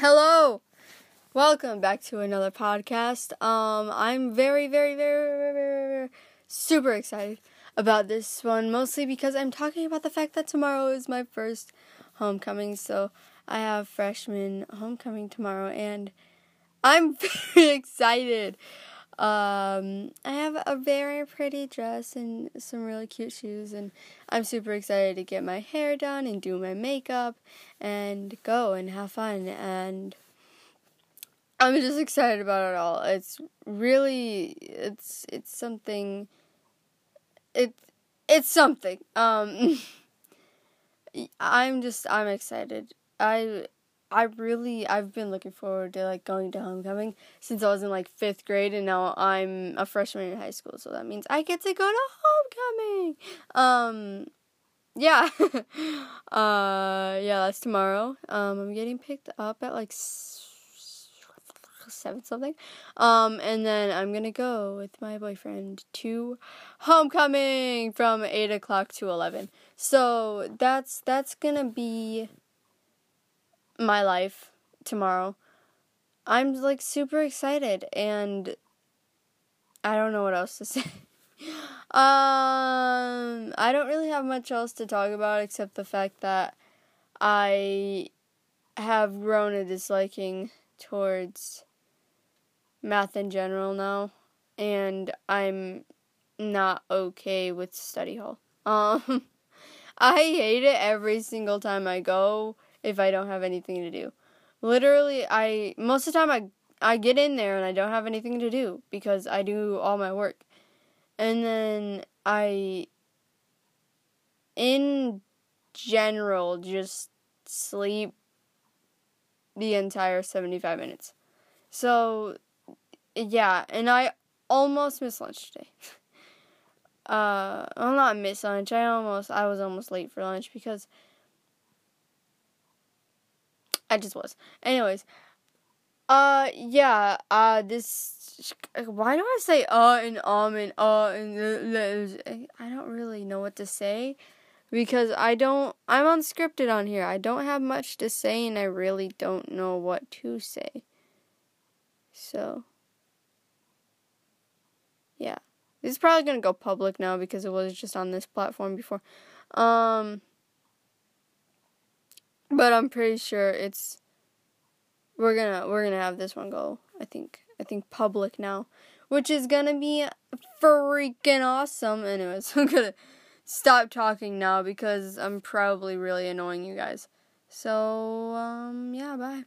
Hello. Welcome back to another podcast. Um I'm very very very very, very, very super excited about this one mostly because I'm talking about the fact that tomorrow is my first homecoming. So I have freshman homecoming tomorrow and I'm very excited. Um, I have a very pretty dress and some really cute shoes, and I'm super excited to get my hair done and do my makeup and go and have fun. And I'm just excited about it all. It's really, it's it's something. It it's something. Um, I'm just I'm excited. I I really I've been looking forward to like going to homecoming since I was in like fifth grade and now I'm a freshman in high school, so that means I get to go to homecoming. Um yeah. uh yeah, that's tomorrow. Um I'm getting picked up at like seven something. Um and then I'm gonna go with my boyfriend to homecoming from eight o'clock to eleven. So that's that's gonna be my life tomorrow. I'm like super excited and I don't know what else to say. um I don't really have much else to talk about except the fact that I have grown a disliking towards math in general now and I'm not okay with study hall. Um I hate it every single time I go if I don't have anything to do. Literally, I most of the time I I get in there and I don't have anything to do because I do all my work. And then I in general just sleep the entire 75 minutes. So yeah, and I almost missed lunch today. uh, not miss lunch. I almost I was almost late for lunch because I just was. Anyways, uh, yeah, uh, this. Why do I say uh and um and uh and I don't really know what to say because I don't. I'm unscripted on here. I don't have much to say and I really don't know what to say. So, yeah, this is probably gonna go public now because it was just on this platform before. Um. But I'm pretty sure it's we're gonna we're gonna have this one go. I think I think public now, which is gonna be freaking awesome. Anyways, I'm gonna stop talking now because I'm probably really annoying you guys. So um yeah, bye.